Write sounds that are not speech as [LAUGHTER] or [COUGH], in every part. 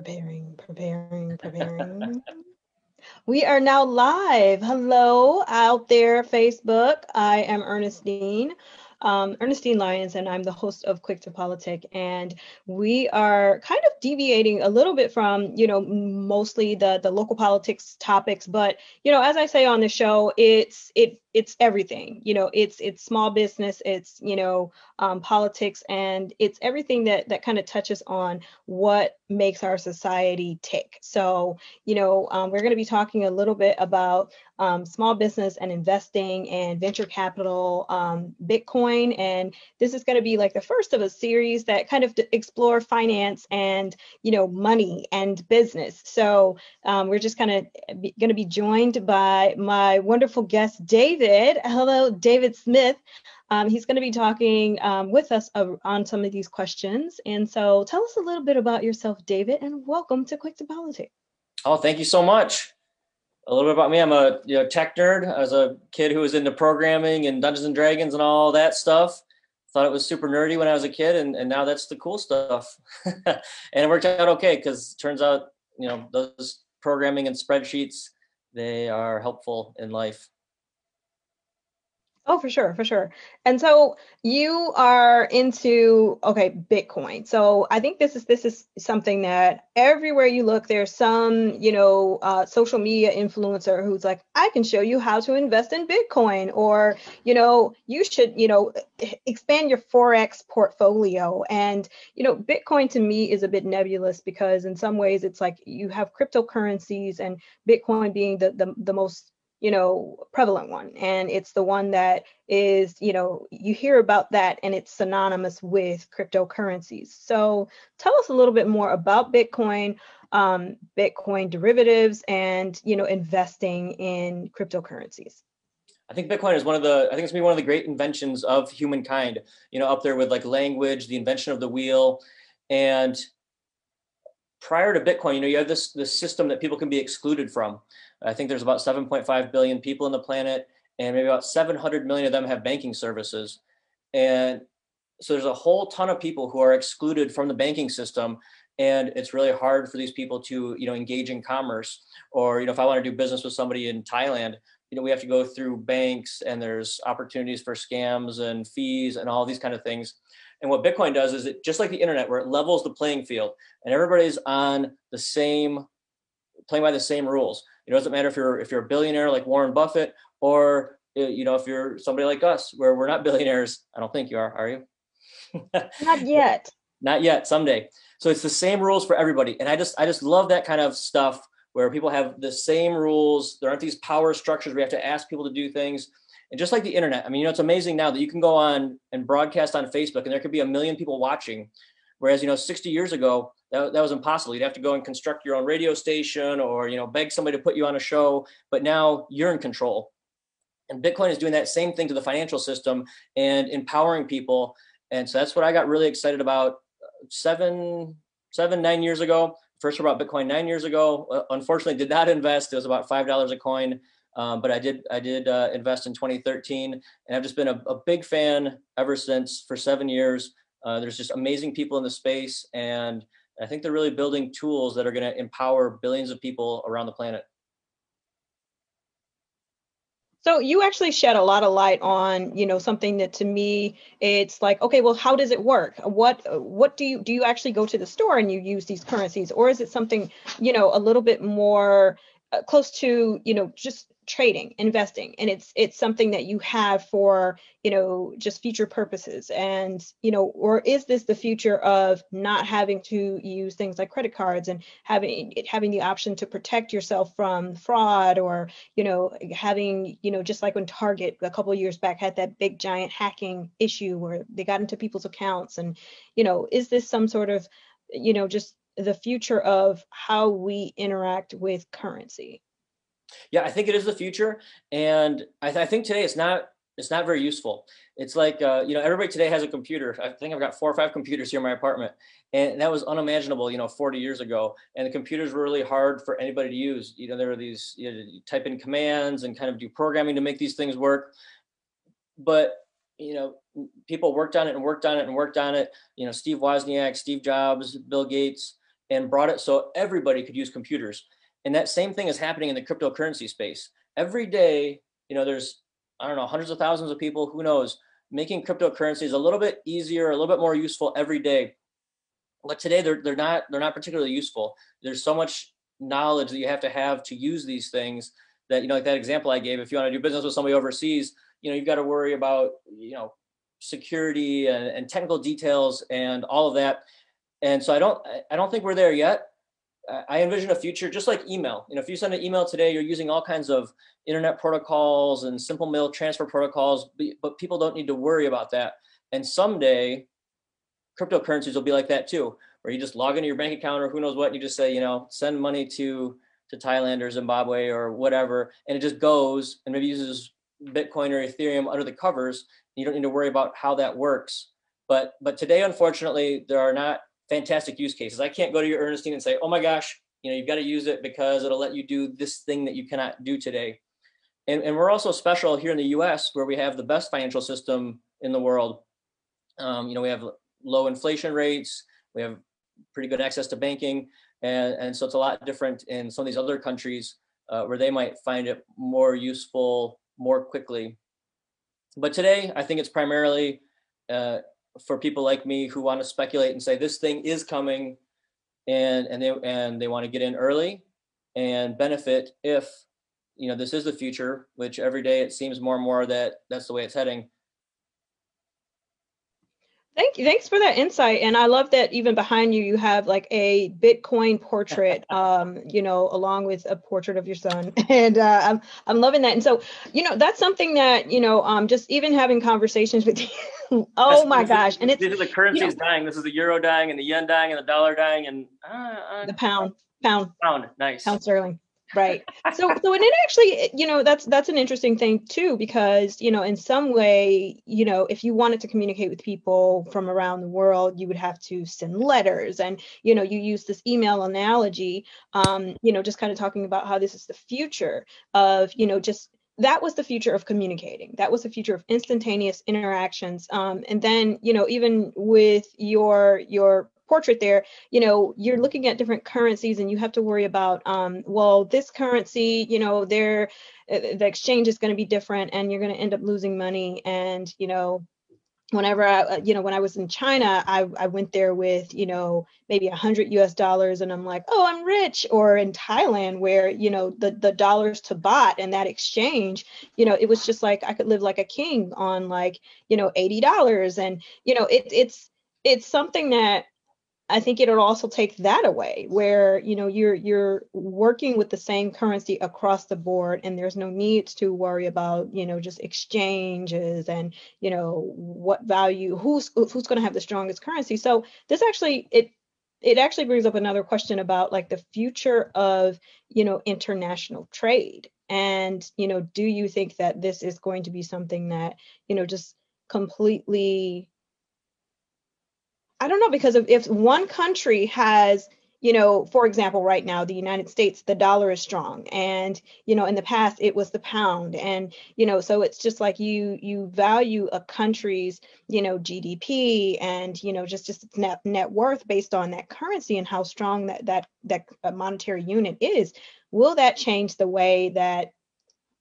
preparing, preparing, preparing. [LAUGHS] we are now live. Hello out there, Facebook. I am Ernestine um, Ernestine Lyons, and I'm the host of Quick to Politic. And we are kind of deviating a little bit from, you know, mostly the the local politics topics. But you know, as I say on the show, it's it it's everything you know it's it's small business it's you know um, politics and it's everything that that kind of touches on what makes our society tick. So you know um, we're going to be talking a little bit about um, small business and investing and venture capital um, bitcoin and this is going to be like the first of a series that kind of explore finance and you know money and business. So um, we're just kind of going to be joined by my wonderful guest dave David. Hello, David Smith. Um, he's going to be talking um, with us on some of these questions. And so tell us a little bit about yourself, David, and welcome to Quick to Politics. Oh, thank you so much. A little bit about me. I'm a you know, tech nerd. I was a kid who was into programming and Dungeons and Dragons and all that stuff. Thought it was super nerdy when I was a kid, and, and now that's the cool stuff. [LAUGHS] and it worked out okay because turns out, you know, those programming and spreadsheets, they are helpful in life. Oh, for sure, for sure. And so you are into okay, Bitcoin. So I think this is this is something that everywhere you look, there's some you know uh, social media influencer who's like, I can show you how to invest in Bitcoin, or you know, you should you know expand your forex portfolio. And you know, Bitcoin to me is a bit nebulous because in some ways it's like you have cryptocurrencies and Bitcoin being the the, the most you know prevalent one and it's the one that is you know you hear about that and it's synonymous with cryptocurrencies so tell us a little bit more about bitcoin um, bitcoin derivatives and you know investing in cryptocurrencies I think Bitcoin is one of the, I think it's gonna be one of the great inventions of humankind, you know, up there with like language, the invention of the wheel. And prior to Bitcoin, you know, you have this, this system that people can be excluded from. I think there's about 7.5 billion people on the planet, and maybe about 700 million of them have banking services. And so there's a whole ton of people who are excluded from the banking system and it's really hard for these people to you know engage in commerce. Or you know if i want to do business with somebody in thailand you know we have to go through banks and there's opportunities for scams and fees and all these kind of things. And what bitcoin does is it just like the internet where it levels the playing field and everybody's on the same playing by the same rules it doesn't matter if you're if you're a billionaire like Warren Buffett or uh, you know if you're somebody like us where we're not [LAUGHS] billionaires. I don't think you are. Are you? [LAUGHS] not yet. not yet. Someday. So it's the same rules for everybody, and I just I just love that kind of stuff where people have the same rules. There aren't these power structures. We have to ask people to do things. And just like the internet, I mean, you know, it's amazing now that you can go on and broadcast on Facebook and there could be a million people watching. Whereas, you know, 60 years ago, that, that was impossible. You'd have to go and construct your own radio station or, you know, beg somebody to put you on a show. But now you're in control. And Bitcoin is doing that same thing to the financial system and empowering people. And so that's what I got really excited about uh, seven, seven, nine years ago. First about Bitcoin nine years ago. Uh, unfortunately, did not invest. It was about five dollars a coin. Um, but I did I did uh, invest in 2013, and I've just been a, a big fan ever since for seven years. Uh, there's just amazing people in the space, and I think they're really building tools that are going to empower billions of people around the planet. So you actually shed a lot of light on, you know, something that to me it's like, okay, well, how does it work? What what do you do you actually go to the store and you use these currencies or is it something, you know, a little bit more uh, close to, you know, just trading investing and it's it's something that you have for you know just future purposes. And you know or is this the future of not having to use things like credit cards and having having the option to protect yourself from fraud or you know having you know just like when target a couple years back had that big giant hacking issue where they got into people's accounts and you know is this some sort of you know just the future of how we interact with currency yeah, I think it is the future, and I, th- I think today it's not it's not very useful. It's like uh, you know everybody today has a computer. I think I've got four or five computers here in my apartment, and that was unimaginable, you know, 40 years ago. And the computers were really hard for anybody to use. You know, there were these you, know, you type in commands and kind of do programming to make these things work. But you know, people worked on it and worked on it and worked on it. You know, Steve Wozniak, Steve Jobs, Bill Gates, and brought it so everybody could use computers. And that same thing is happening in the cryptocurrency space. Every day, you know, there's, I don't know, hundreds of thousands of people, who knows, making cryptocurrencies a little bit easier, a little bit more useful every day. But today they're, they're not they're not particularly useful. There's so much knowledge that you have to have to use these things that, you know, like that example I gave, if you want to do business with somebody overseas, you know, you've got to worry about, you know, security and, and technical details and all of that. And so I don't I don't think we're there yet. I envision a future just like email. You know, if you send an email today, you're using all kinds of internet protocols and simple mail transfer protocols, but people don't need to worry about that. And someday, cryptocurrencies will be like that too, where you just log into your bank account or who knows what, and you just say, you know, send money to to Thailand or Zimbabwe or whatever, and it just goes and maybe uses Bitcoin or Ethereum under the covers. You don't need to worry about how that works. But but today, unfortunately, there are not fantastic use cases. I can't go to your Ernestine and say, oh my gosh, you know, you've got to use it because it'll let you do this thing that you cannot do today. And, and we're also special here in the US where we have the best financial system in the world. Um, you know, we have low inflation rates, we have pretty good access to banking. And, and so it's a lot different in some of these other countries uh, where they might find it more useful more quickly. But today, I think it's primarily uh, for people like me who want to speculate and say this thing is coming and and they and they want to get in early and benefit if you know this is the future which every day it seems more and more that that's the way it's heading Thank you. Thanks for that insight. And I love that even behind you, you have like a Bitcoin portrait, [LAUGHS] um, you know, along with a portrait of your son. [LAUGHS] And uh, I'm, I'm loving that. And so, you know, that's something that, you know, um, just even having conversations with [LAUGHS] you. oh that's, my gosh. And it's, these are the currencies you know, dying. This is the euro dying and the yen dying and the dollar dying and uh, uh, the pound, pound, pound. Nice. Pound sterling right. So so and it actually you know that's that's an interesting thing too because you know in some way you know if you wanted to communicate with people from around the world you would have to send letters and you know you use this email analogy um you know just kind of talking about how this is the future of you know just that was the future of communicating. That was the future of instantaneous interactions. Um, and then you know even with your your portrait there, you know, you're looking at different currencies and you have to worry about, um, well, this currency, you know, there, uh, the exchange is going to be different and you're going to end up losing money. And, you know, whenever I, uh, you know, when I was in China, I, I went there with, you know, maybe a hundred US dollars and I'm like, oh, I'm rich. Or in Thailand where, you know, the, the dollars to baht and that exchange, you know, it was just like, I could live like a king on like, you know, $80. And, you know, it, it's, it's something that I think it'll also take that away where you know you're you're working with the same currency across the board and there's no need to worry about you know just exchanges and you know what value who's who's going to have the strongest currency. So this actually it it actually brings up another question about like the future of you know international trade. And you know do you think that this is going to be something that you know just completely I don't know because if, one country has you know, for example, right now, the United States, the dollar is strong. And, you know, in the past it was the pound. And, you know, so it's just like you you value a country's, you know, GDP and, you know, just just net net worth based on that currency and how strong that that that monetary unit is. Will that change the way that,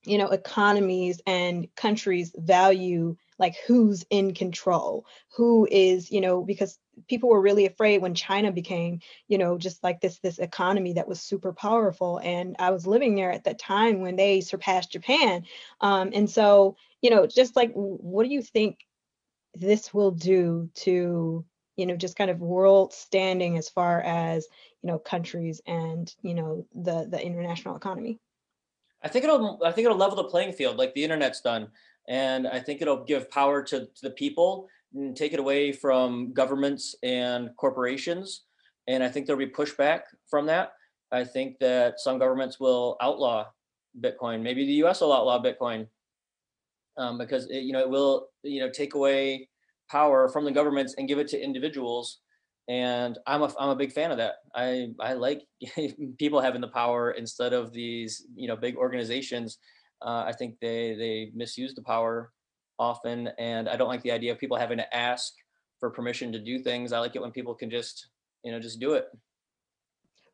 you know, economies and countries value like who's in control? Who is you know because people were really afraid when china became you know just like this this economy that was super powerful and i was living there at that time when they surpassed japan. Um, and so you know just like what do you think this will do to you know just kind of world standing as far as you know countries and you know the the international economy? I think it'll i think it'll level the playing field like the internet's done and I think it'll give power to, to the people and take it away from governments and corporations. And I think there'll be pushback from that. I think that some governments will outlaw Bitcoin. Maybe the U.S. will outlaw Bitcoin um, because it, you know it will you know take away power from the governments and give it to individuals. And I'm a I'm a big fan of that. I I like [LAUGHS] people having the power instead of these you know big organizations uh, I think they they misuse the power often, and I don't like the idea of people having to ask for permission to do things. I like it when people can just you know just do it.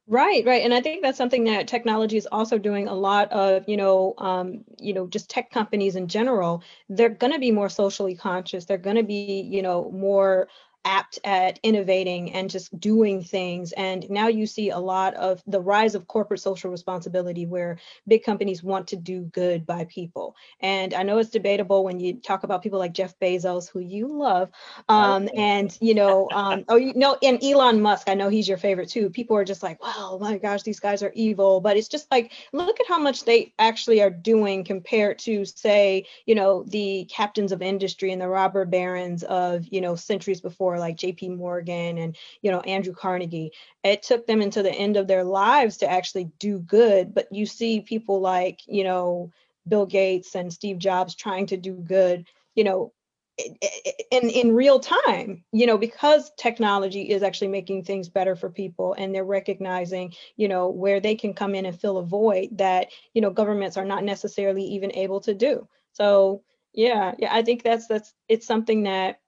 Right, right, and I think that's something that technology is also doing. A lot of, you know, um, you know, just tech companies in general. They're going to be more socially conscious. They're going to be, you know, more apt at innovating and just doing things. And now you see a lot of the rise of corporate social responsibility where big companies want to do good by people. And I know it's debatable when you talk about people like Jeff Bezos, who you love, um, and, you know, [LAUGHS] um, oh, you know, and Elon Musk, I know he's your favorite too. People are just like, wow, my gosh, these guys are evil. But it's just like, look at how much they actually are doing compared to, say, you know, the captains of industry and the robber barons of, you know, centuries before like JP Morgan and you know Andrew Carnegie. It took them into the end of their lives to actually do good, but you see people like, you know, Bill Gates and Steve Jobs trying to do good, you know, in in real time you know because technology is actually making things better for people and they're recognizing you know where they can come in and fill a void that you know governments are not necessarily even able to do so yeah yeah i think that's that's it's something that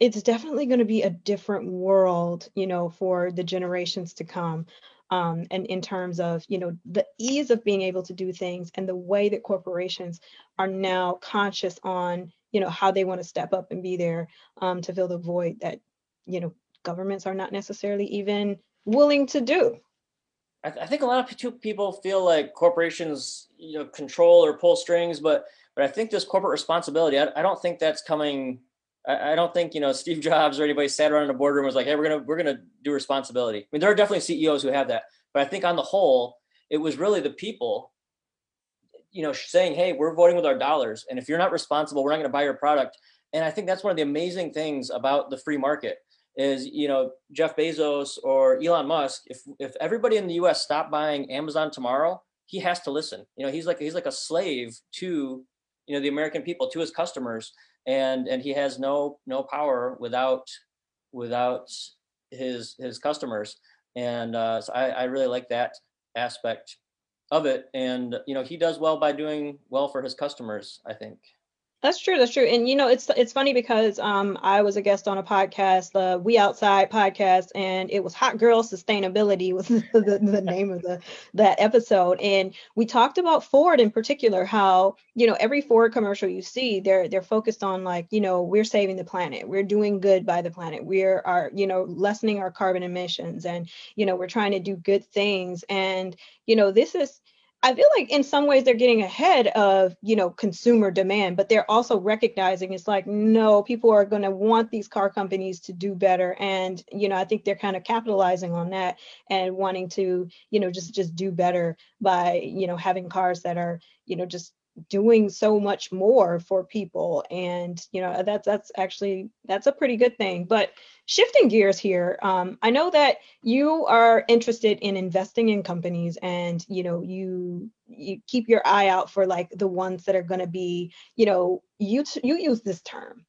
it's definitely going to be a different world, you know, for the generations to come. Um, and in terms of, you know, the ease of being able to do things and the way that corporations are now conscious on, you know, how they want to step up and be there um, to fill the void that, you know, governments are not necessarily even willing to do. I, th- I think a lot of people feel like corporations, you know, control or pull strings, but but I think this corporate responsibility, I, I don't think that's coming I, don't think you know Steve Jobs or anybody sat around in a boardroom was like, "Hey, we're gonna we're gonna do responsibility." I mean, there are definitely CEOs who have that, but I think on the whole, it was really the people, you know, saying, "Hey, we're voting with our dollars, and if you're not responsible, we're not to buy your product." And I think that's one of the amazing things about the free market is you know Jeff Bezos or Elon Musk. If if everybody in the U.S. stopped buying Amazon tomorrow, he has to listen. You know, he's like he's like a slave to you know the American people, to his customers and and he has no no power without without his his customers. And uh, so I, I really like that aspect of it. And you know he does well by doing well for his customers i think that's true. That's true. And you know, it's it's funny because um I was a guest on a podcast, the We Outside podcast, and it was Hot Girl Sustainability was [LAUGHS] the, the name of the that episode. And we talked about Ford in particular, how you know every Ford commercial you see, they're they're focused on like you know we're saving the planet, we're doing good by the planet, we're are you know lessening our carbon emissions, and you know we're trying to do good things. And you know this is I feel like in some ways they're getting ahead of, you know, consumer demand, but they're also recognizing it's like, no, people are going to want these car companies to do better. And, you know, I think they're kind of capitalizing on that and wanting to, you know, just just do better by, you know, having cars that are, you know, just doing so much more for people. And you know that's that's actually that's a pretty good thing. But shifting gears here um, i know that you are interested in investing in companies and you know you you keep your eye out for like the ones that are going to be you know you you use this term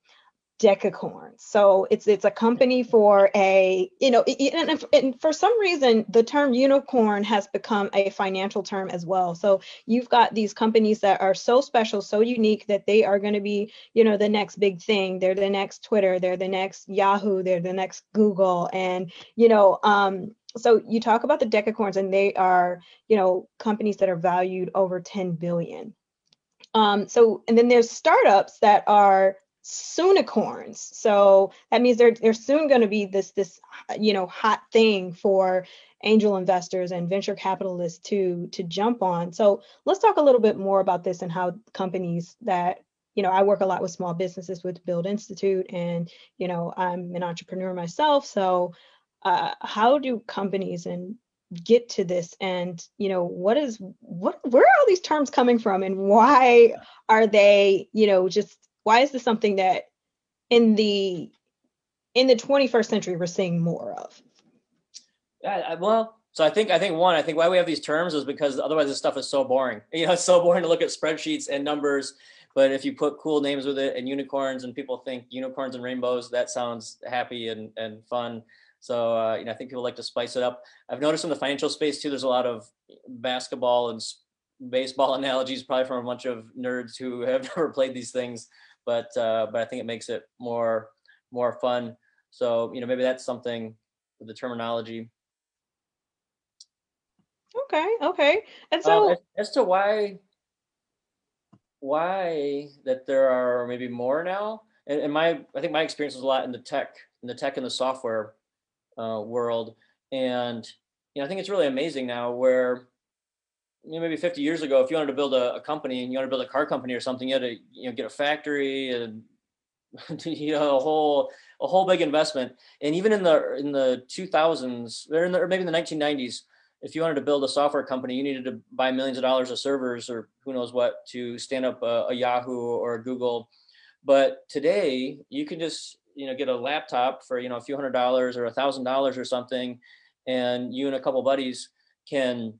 decacorns. So it's it's a company for a you know and, and, for some reason the term unicorn has become a financial term as well. So you've got these companies that are so special, so unique that they are going to be you know the next big thing. They're the next Twitter. They're the next Yahoo. They're the next Google. And you know um, so you talk about the decacorns and they are you know companies that are valued over 10 billion. Um, so and then there's startups that are soonicorns. So that means they're they're soon going to be this this you know hot thing for angel investors and venture capitalists to to jump on. So let's talk a little bit more about this and how companies that you know I work a lot with small businesses with Build Institute, and you know I'm an entrepreneur myself. So uh, how do companies and get to this and you know what is what where are all these terms coming from and why are they you know just why is this something that in the in the 21st century we're seeing more of? Yeah, well, so I think I think one, I think why we have these terms is because otherwise this stuff is so boring. [LAUGHS] You know, it's so boring to look at spreadsheets and numbers. But if you put cool names with it and unicorns and people think unicorns and rainbows, that sounds happy and, and fun. So uh, you know, I think people like to spice it up. I've noticed in the financial space too, there's a lot of basketball and baseball [LAUGHS] analogies, probably from a bunch of nerds who have [LAUGHS] never played these things but uh, but I think it makes it more more fun. So you know maybe that's something with the terminology. Okay, okay. And Um, so as, as to why why that there are maybe more now, and, and my I think my experience was a lot in the tech, in the tech and the software uh, world, and you know I think it's really amazing now where you know, maybe 50 years ago, if you wanted to build a, a company and you wanted to build a car company or something, you had to you know get a factory and [LAUGHS] you know a whole a whole big investment. And even in the in the 2000s, or in the, or maybe in the 1990s, if you wanted to build a software company, you needed to buy millions of dollars of servers or who knows what to stand up a, a Yahoo or a Google. But today, you can just you know get a laptop for you know a few hundred dollars or a thousand dollars or something, and you and a couple buddies can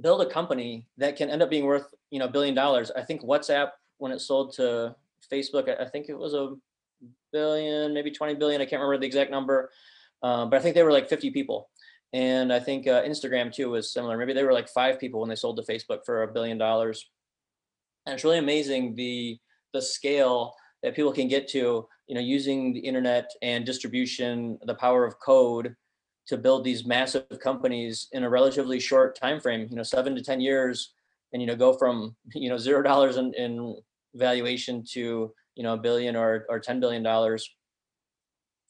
build a company that can end up being worth you know a billion dollars. I think WhatsApp when it sold to Facebook, I, think it was a billion, maybe 20 billion. I can't remember the exact number, um, but I think they were like 50 people. And I think uh, Instagram too was similar. Maybe they were like five people when they sold to Facebook for a billion dollars. And it's really amazing the the scale that people can get to, you know, using the internet and distribution, the power of code to build these massive companies in a relatively short time frame, you know, seven to 10 years, and you know, go from you know zero dollars in, in valuation to you know a billion or or 10 billion dollars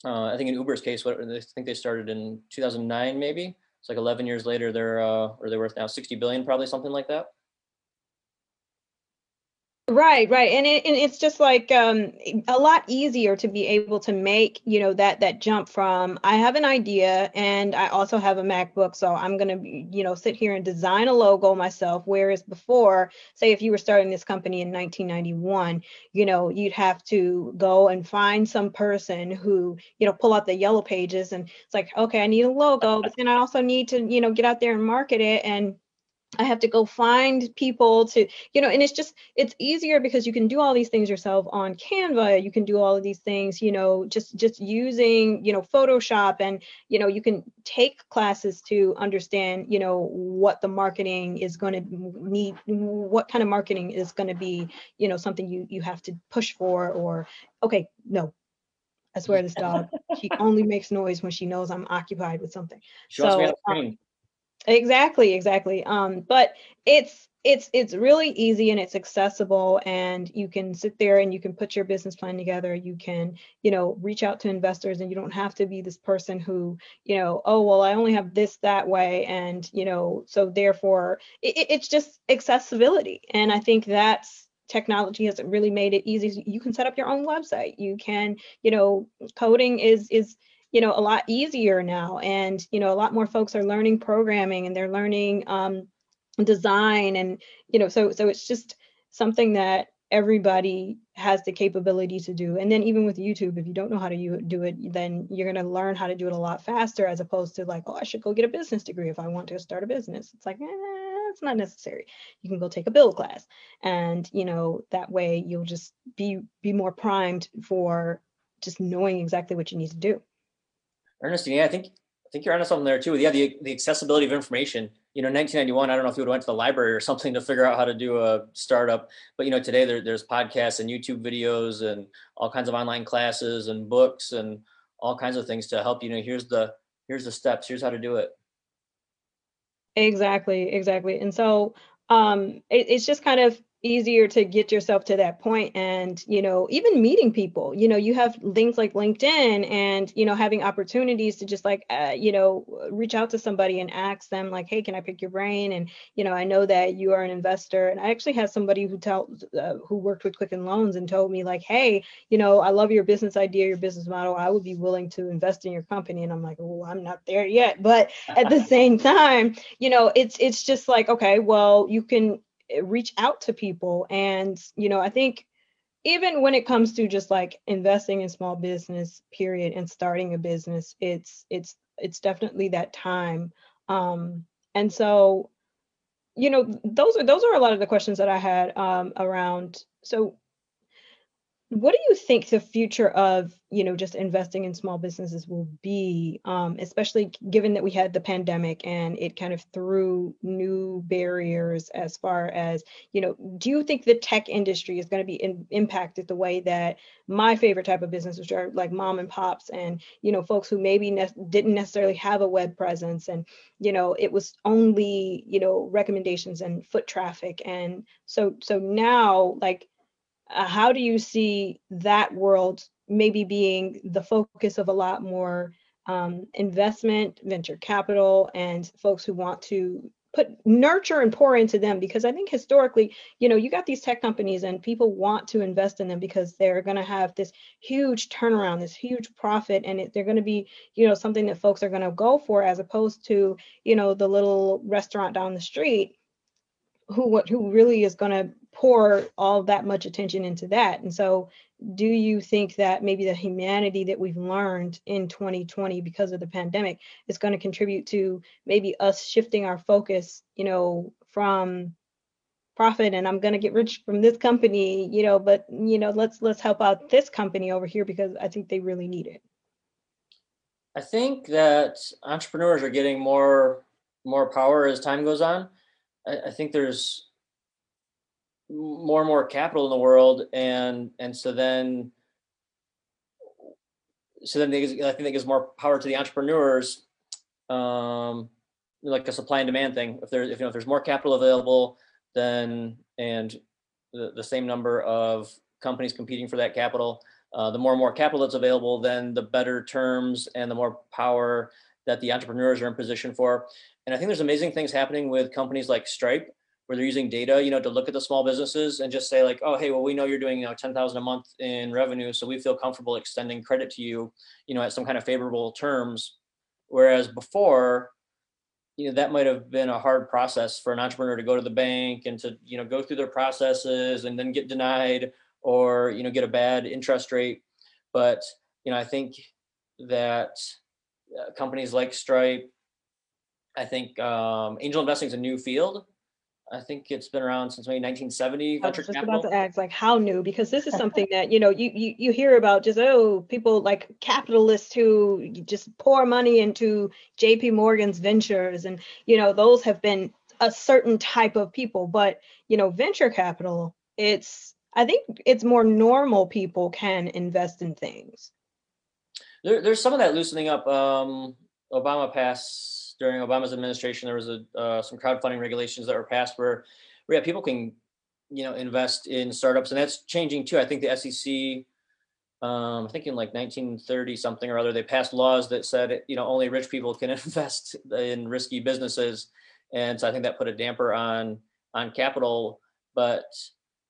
uh, I think in Uber's case, what I think they started in 2009, maybe. It's like 11 years later, they're uh, or they're worth now 60 billion, probably something like that. Right, right. And it, and it's just like um, a lot easier to be able to make, you know, that that jump from I have an idea and I also have a MacBook, so I'm to, you know, sit here and design a logo myself. Whereas before, say if you were starting this company in 1991, you know, you'd have to go and find some person who, you know, pull out the yellow pages and it's like, okay, I need a logo, but then I also need to, you know, get out there and market it and I have to go find people to, you know, and it's just, it's easier because you can do all these things yourself on Canva. You can do all of these things, you know, just, just using, you know, Photoshop and, you know, you can take classes to understand, you know, what the marketing is going to need, what kind of marketing is going to be, you know, something you, you have to push for or, okay, no, I swear this dog, she only makes noise when she knows I'm occupied with something. She wants me on So, the um, screen. Exactly, exactly. Um, but it's it's it's really easy and it's accessible and you can sit there and you can put your business plan together. You can, you know, reach out to investors and you don't have to be this person who, you know, oh well, I only have this that way and, you know, so therefore it, it- it's just accessibility. And I think that's technology has really made it easy. You can set up your own website. You can, you know, coding is is you know a lot easier now and you know a lot more folks are learning programming and they're learning um, design and you know so so it's just something that everybody has the capability to do and then even with youtube if you don't know how to do it then you're going to learn how to do it a lot faster as opposed to like oh i should go get a business degree if i want to start a business. It's like eh, it's not necessary. You can go take a build class. And you know that way you'll just be be more primed for just knowing exactly what you need to do Ernestine, yeah, I think I think you're onto something there too. Yeah, the the accessibility of information. You know, 1991, I don't know if you would have went to the library or [LAUGHS] something to figure out how to do a startup, but you know, today there, there's podcasts and YouTube videos and all kinds of online classes and books and all kinds of things to help you know. Here's the here's the steps. Here's how to do it. Exactly, exactly. And so um it, it's just kind of easier to get yourself to that point and you know even meeting people. You know you have things like linkedin and you know having opportunities to just like uh, you know reach out to somebody and ask them like hey can i pick your brain? And you know i know that you are an investor. And i actually had somebody who tell uh, who worked with quicken loans and told me like hey you know i love your business idea your business model. I would be willing to invest in your company. And i'm like oh i'm not there yet. But at the [LAUGHS] same time you know it's it's just like okay well you can reach out to people. And you know i think even when it comes to just like investing in small business period and starting a business it's it's it's definitely that time. Um and so you know those are those are a lot of the questions that i had um around so what do you think the future of you know just investing in small businesses will be um, especially given that we had the pandemic and it kind of threw new barriers as far as you know do you think the tech industry is going to be in, impacted the way that my favorite type of business which are like mom and pops and you know folks who maybe ne- didn't necessarily have a web presence and you know it was only you know recommendations and foot traffic and so so now like uh, how do you see that world maybe being the focus of a lot more um, investment, venture capital, and folks who want to put nurture and pour into them? Because I think historically, you know, you got these tech companies and people want to invest in them because they're going to have this huge turnaround, this huge profit, and it, they're going to be, you know, something that folks are going to go for as opposed to, you know, the little restaurant down the street who what who really is going to pour all that much attention into that. And so do you think that maybe the humanity that we've learned in 2020 because of the pandemic is going to contribute to maybe us shifting our focus you know from profit and i'm going to get rich from this company you know but you know let's let's help out this company over here because i think they really need it? I think that entrepreneurs are getting more more power as time goes on. I, think there's more and more capital in the world, and and so then so then I think that gives more power to the entrepreneurs, um, like a supply and demand thing. If there's if you know if there's more capital available, then and the, the same number of companies competing for that capital, uh, the more and more capital that's available, then the better terms and the more power that the entrepreneurs are in position for. And I think there's amazing things happening with companies like Stripe, where they're using data, you know, to look at the small businesses and just say like, oh, hey, well, we know you're doing, you know, 10,000 a month in revenue. So we feel comfortable extending credit to you, you know, at some kind of favorable terms. Whereas before, you know, that might have been a hard process for an entrepreneur to go to the bank and to, you know, go through their processes and then get denied or, you know, get a bad interest rate. But, you know, I think that uh, companies like Stripe, I think um, angel investing is a new field. I think it's been around since maybe 1970. I was just capital. about to ask, like, how new? Because this is something that you know you, you you hear about just oh people like capitalists who just pour money into J.P. Morgan's ventures, and you know those have been a certain type of people. But you know venture capital, it's I think it's more normal people can invest in things. There, there's some of that loosening up. Um, Obama passed during Obama's administration, there was a uh, some crowdfunding regulations that were passed where, where yeah, people can, you know, invest in startups, and that's changing too. I think the SEC, um, I think in like 1930 something or other, they passed laws that said you know only rich people can [LAUGHS] invest in risky businesses, and so I think that put a damper on on capital. But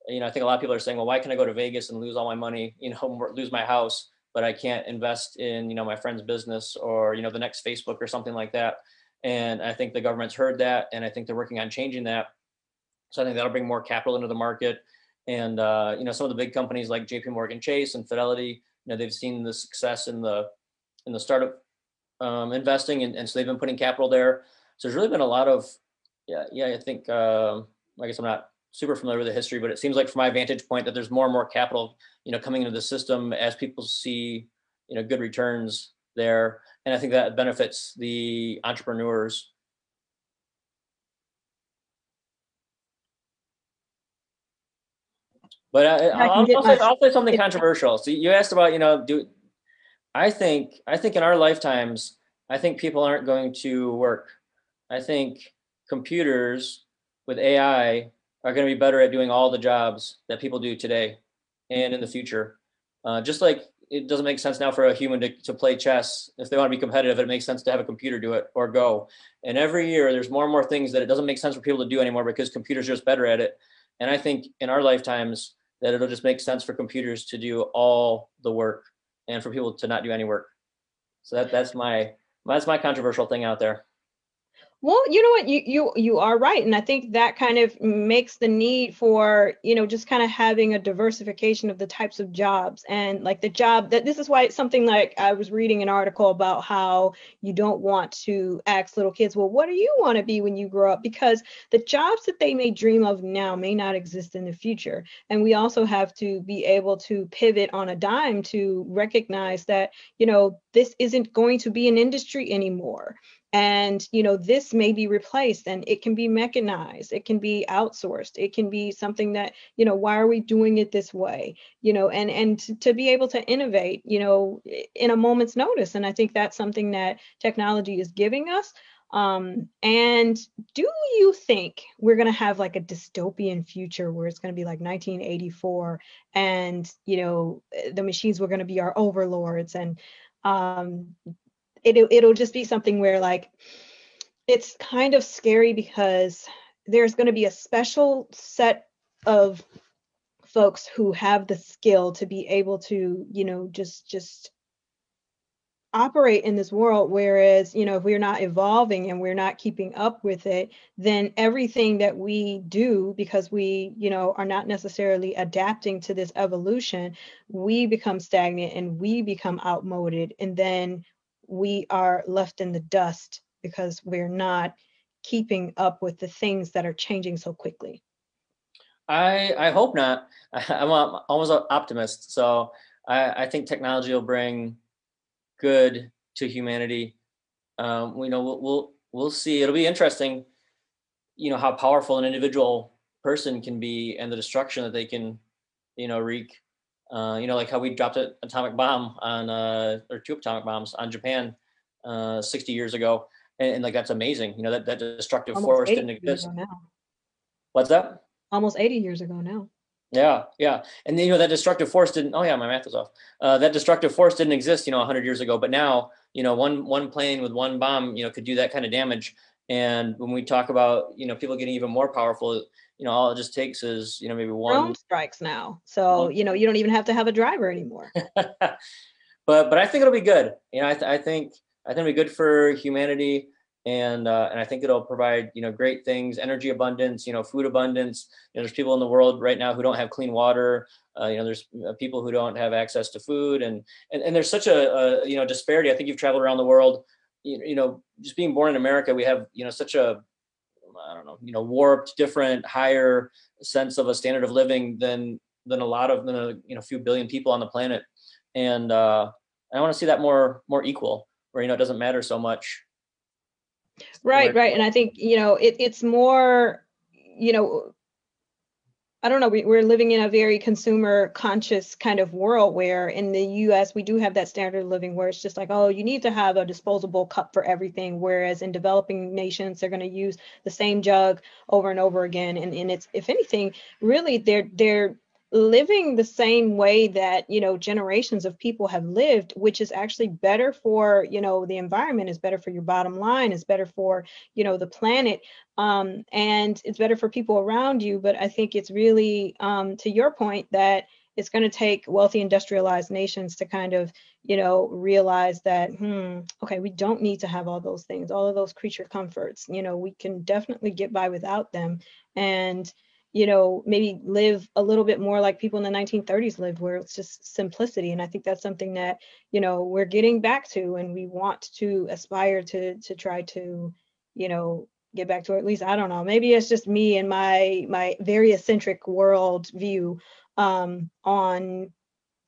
you know, I think a lot of people are saying, well, why can I go to Vegas and lose all my money, [LAUGHS] you know, lose my house, but I can't invest in you know my friend's business or you know the next Facebook or something like that. And I think the government's heard that, and I think they're working on changing that. So I think that'll bring more capital into the market. And uh, you know, some of the big companies like J.P. Morgan Chase and Fidelity, you know, they've seen the success in the in the startup um, investing, and, and so they've been putting capital there. So there's really been a lot of, yeah, yeah. I think uh, I guess I'm not super familiar with the history, but it seems like from my vantage point that there's more and more capital, you know, coming into the system as people see, you know, good returns there and I think that benefits the entrepreneurs. But I, I'll, I'll, say, I'll, say, something controversial. So you asked about, you know, do I think I think in our lifetimes, I think people aren't going to work. I think computers with AI are going to be better at doing all the jobs that people do today and in the future. Uh, just like it doesn't make sense now for a human to, to play chess. If they want to be competitive, it makes sense to have a computer do it or go. And every year there's more and more things that it doesn't make sense for people to do anymore because computers are just better at it. And I think in our lifetimes that it'll just make sense for computers to do all the work and for people to not do any work. So that that's my that's my controversial thing out there. Well, you know what, you you you are right, and I think that kind of makes the need for you know just kind of having a diversification of the types of jobs. And like the job that this is why it's something like I was reading an article about how you don't want to ask little kids, well, what do you want to be when you grow up? Because the jobs that they may dream of now may not exist in the future, and we also have to be able to pivot on a dime to recognize that you know this isn't going to be an industry anymore and you know this may be replaced and it can be mechanized it can be outsourced it can be something that you know why are we doing it this way? You know and and to, be able to innovate you know in a moment's notice. And i think that's something that technology is giving us. Um, and do you think we're going to have like a dystopian future where it's going to be like 1984 and, you know, the machines were going to be our overlords and um, it, it'll just be something where like it's kind of scary because there's going to be a special set of folks who have the skill to be able to you know just just operate in this world. Whereas you know if we're not evolving and we're not keeping up with it then everything that we do because we you know are not necessarily adapting to this evolution we become stagnant and we become outmoded. And then we are left in the dust because we're not keeping up with the things that are changing so quickly? I I hope not. [LAUGHS] I'm almost an optimist, so I, I think technology will bring good to humanity. Um, you know, we'll, we'll we'll see. It'll be interesting, you know, how powerful an individual person can be and the destruction that they can, you know, wreak. Uh, you know, like how we dropped an atomic bomb on, uh, or two atomic bombs on Japan uh, 60 years ago. And, and, like, that's amazing. You know, that, that destructive Almost force didn't exist. What's that? Almost 80 years ago now. Yeah, yeah, and then, you know that destructive force didn't. Oh yeah, my math is off. Uh, that destructive force didn't exist, you know, 100 years ago. But now, you know, one one plane with one bomb, you know, could do that kind of damage. And when we talk about, you know, people getting even more powerful, you know, all it just takes is, you know, maybe one drone strikes now. So, you know, you don't even have to have a driver anymore. [LAUGHS] but, but I think it'll be good. You know, I, th- I think, I think it'll be good for humanity. And, uh, and I think it'll provide, you know, great things, energy abundance, you know, food abundance. You know, there's people in the world right now who don't have clean water. Uh, you know, there's uh, people who don't have access to food and, and, and there's such a, a, you know, disparity. I think you've traveled around the world, you, you know, just being born in America, we have, you know, such a, I don't know, you know, warped, different, higher sense of a standard of living than than a lot of the you know few billion people on the planet, and uh, I want to see that more more equal, where you know it doesn't matter so much. Right, right, and I think you know it, it's more, you know, I don't know, we, are living in a very consumer conscious kind of world where in the US we do have that standard of living where it's just like, oh, you need to have a disposable cup for everything. Whereas in developing nations, they're going to use the same jug over and over again. And, and it's, if anything, really they're, they're, living the same way that you know generations of people have lived which is actually better for you know the environment is better for your bottom line is better for you know the planet um, and it's better for people around you. But i think it's really um, to your point that it's going to take wealthy industrialized nations to kind of you know realize that hmm okay we don't need to have all those things all of those creature comforts. You know we can definitely get by without them. And you know, maybe live a little bit more like people in the 1930s lived, where it's just simplicity. And I think that's something that, you know, we're getting back to and we want to aspire to to try to, you know, get back to, or at least I don't know, maybe it's just me and my my very eccentric world view um on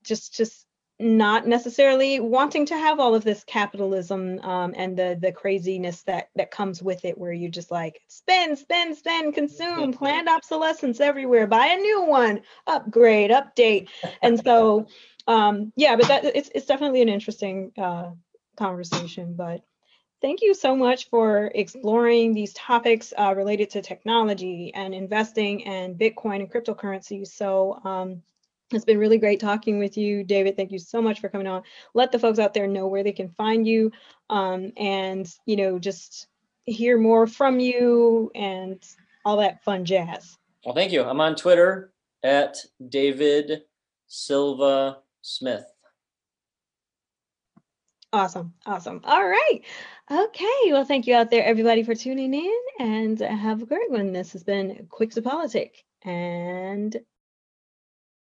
just just not necessarily wanting to have all of this capitalism um, and the the craziness that that comes with it where you just like spend spend spend consume planned obsolescence everywhere buy a new one upgrade update. And so um yeah but that it's, it's definitely an interesting uh conversation but thank you so much for exploring these topics uh, related to technology and investing and bitcoin and cryptocurrency so um it's been really great talking with you, David. Thank you so much for coming on. Let the folks out there know where they can find you um, and, you know, just hear more from you and all that fun jazz. Well, thank you. I'm on Twitter at David Silva Smith. Awesome. Awesome. All right. Okay. Well, thank you out there, everybody, for tuning in and have a great one. This has been Quick to Politic and